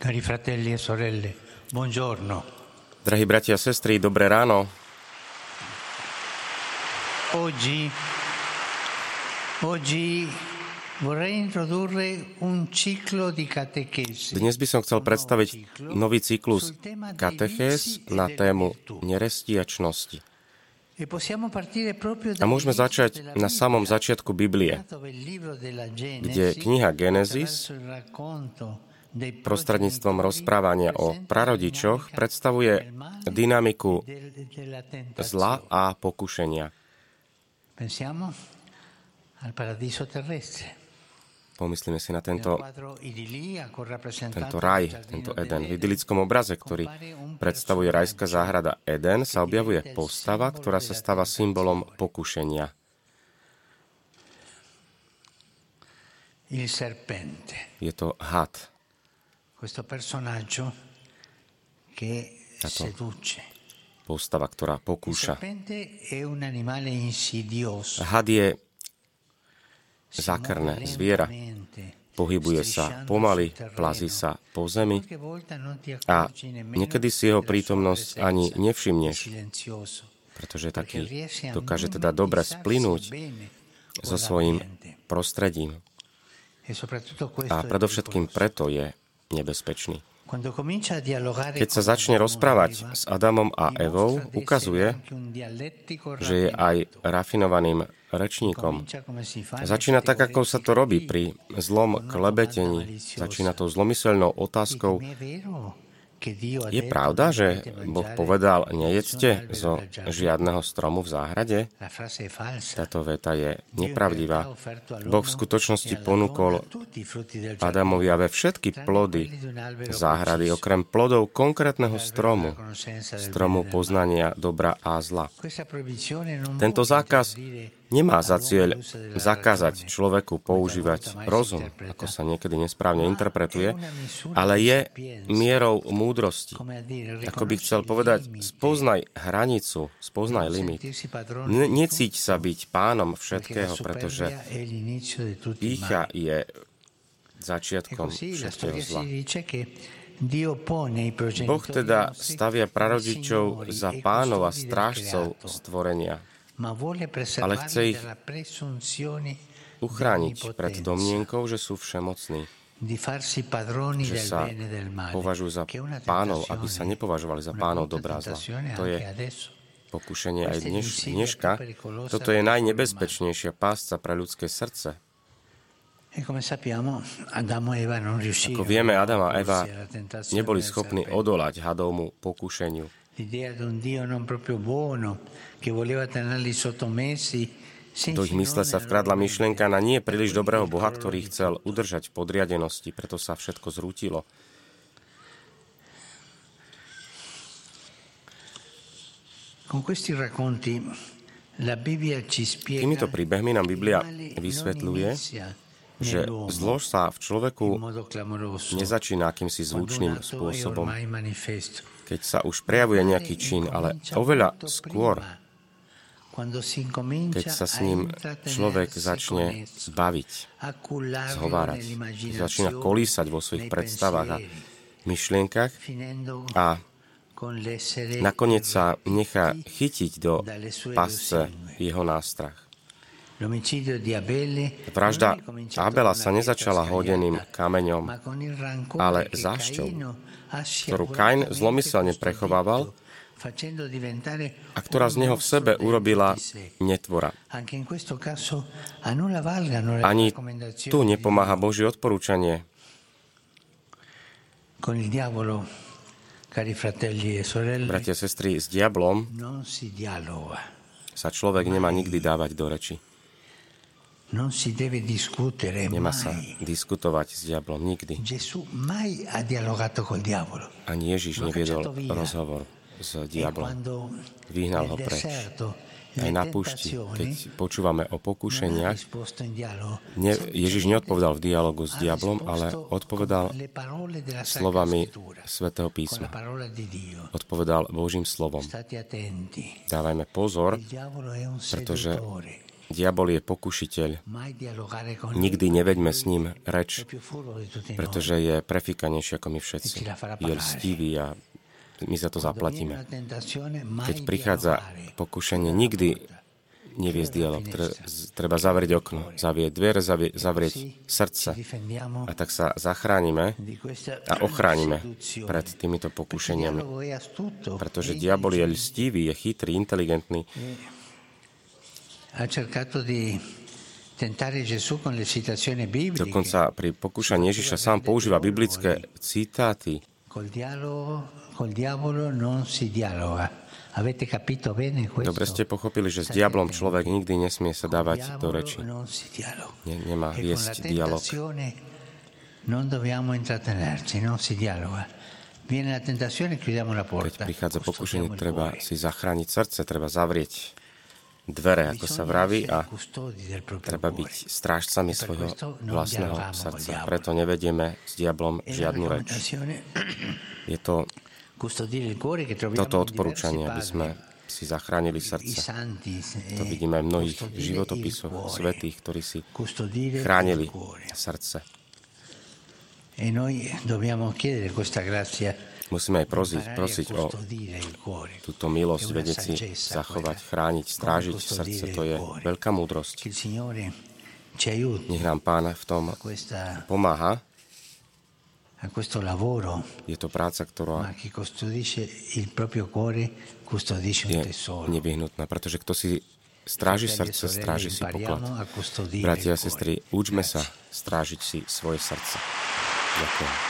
Cari fratelli e sorelle, buongiorno. Drahí bratia a sestry, dobré ráno. Oggi, oggi vorrei introdurre un ciclo di catechesi. Dnes by som chcel predstaviť nový cyklus katechéz na tému nerestiačnosti. E A môžeme začať na samom začiatku Biblie, kde kniha Genesis prostredníctvom rozprávania o prarodičoch predstavuje dynamiku zla a pokušenia. Pomyslíme si na tento, tento raj, tento Eden. V idylickom obraze, ktorý predstavuje rajská záhrada Eden, sa objavuje postava, ktorá sa stáva symbolom pokušenia. Je to had, questo personaggio che seduce. postava, ktorá pokúša. Had je muove zviera. Pohybuje sa pomaly, plazí sa po zemi a niekedy si jeho prítomnosť ani nevšimneš, pretože taký dokáže teda dobre splynúť so svojím prostredím. E A predovšetkým preto je nebezpečný. Keď sa začne rozprávať s Adamom a Evou, ukazuje, že je aj rafinovaným rečníkom. Začína tak, ako sa to robí pri zlom klebetení. Začína tou zlomyselnou otázkou, Dico, "Ma è vero che Dio ha je pravda, že Boh povedal, nejedzte zo del giardino"? žiadneho stromu v záhrade? Táto veta je nepravdivá. Boh v skutočnosti e ponúkol Adamovi giardino, ave všetky plody záhrady, okrem plodov konkrétneho stromu, stromu e poznania dobra a zla. Tento zákaz nemá za cieľ zakázať človeku používať rozum, ako sa niekedy nesprávne interpretuje, ale je mierou múdrosti. Ako by chcel povedať, spoznaj hranicu, spoznaj limit. Ne- necíť sa byť pánom všetkého, pretože pícha je začiatkom všetkého zla. Boh teda stavia prarodičov za pánov a strážcov stvorenia. Ale chce ich uchrániť pred domnienkou, že sú všemocní, že sa e považujú za pánov, aby sa nepovažovali za pánov dobrá zla. To je pokušenie aj dneš, dneška. Toto je najnebezpečnejšia pásca pre ľudské srdce. E e Ako vieme, Adam a Eva neboli schopní odolať hadovmu pokušeniu. Do ich mysle sa vkradla myšlienka na nie príliš dobrého Boha, ktorý chcel udržať v podriadenosti, preto sa všetko zrútilo. Týmito príbehmi nám Biblia vysvetľuje, že nell'uomo zlo sa v človeku nezačína akýmsi zvučným spôsobom, keď sa už prejavuje nejaký čin, ale oveľa skôr, keď sa s ním človek začne baviť, zhovárať, začína kolísať vo svojich predstavách a myšlienkach a nakoniec sa nechá chytiť do pasce jeho nástrach. Vražda Abela sa nezačala hodeným kameňom, ale zášťou, ktorú Kain zlomyselne prechovával a ktorá z neho v sebe urobila netvora. Ani tu nepomáha Božie odporúčanie. E Bratia a sestry, s diablom sa človek nemá nikdy dávať do reči. Nemá sa diskutovať s diablom nikdy. Ani Ježiš neviedol rozhovor s E diablom. Vyhnal ho preč. Aj na púšti, keď počúvame o dialogo, ne, Ježiš neodpovedal v dialogu s diablom, ale odpovedal slovami la písma. Odpovedal Božím slovom. Dávajme pozor, pretože. Diabol je pokušiteľ. Nikdy neveďme s ním reč, pretože je prefikanejší ako my všetci. Je lstivý a my za to zaplatíme. Keď prichádza pokušenie, nikdy neviesť dialog. Treba zavrieť okno, zavrieť dvere, zavrieť srdce. A tak sa zachránime a ochránime pred týmito pokušeniami. Pretože diabol je lstivý, je chytrý, inteligentný. Dokonca pri pokúšaní Ježiša sám používa biblické citáty. Dobre ste pochopili, že s diablom človek nikdy nesmie sa dávať do reči. Ne, nemá viesť dialog. Keď prichádza pokušenie, treba si zachrániť srdce, treba zavrieť dvere, ako sa vraví, a treba byť strážcami svojho vlastného srdca. Preto nevedieme s diablom žiadnu reč. Je to toto odporúčanie, aby sme si zachránili srdce. To vidíme v mnohých životopisoch svetých, ktorí si chránili srdce. Musíme aj prosiť, prosiť o túto milosť, vedieť si zachovať, chrániť, strážiť srdce. To je veľká múdrosť. Nech nám Pán v tom pomáha, je to práca, ktorá je nevyhnutná, pretože kto si stráži srdce, stráži si poklad. Bratia a sestry, učme sa strážiť si svoje srdce. Ďakujem.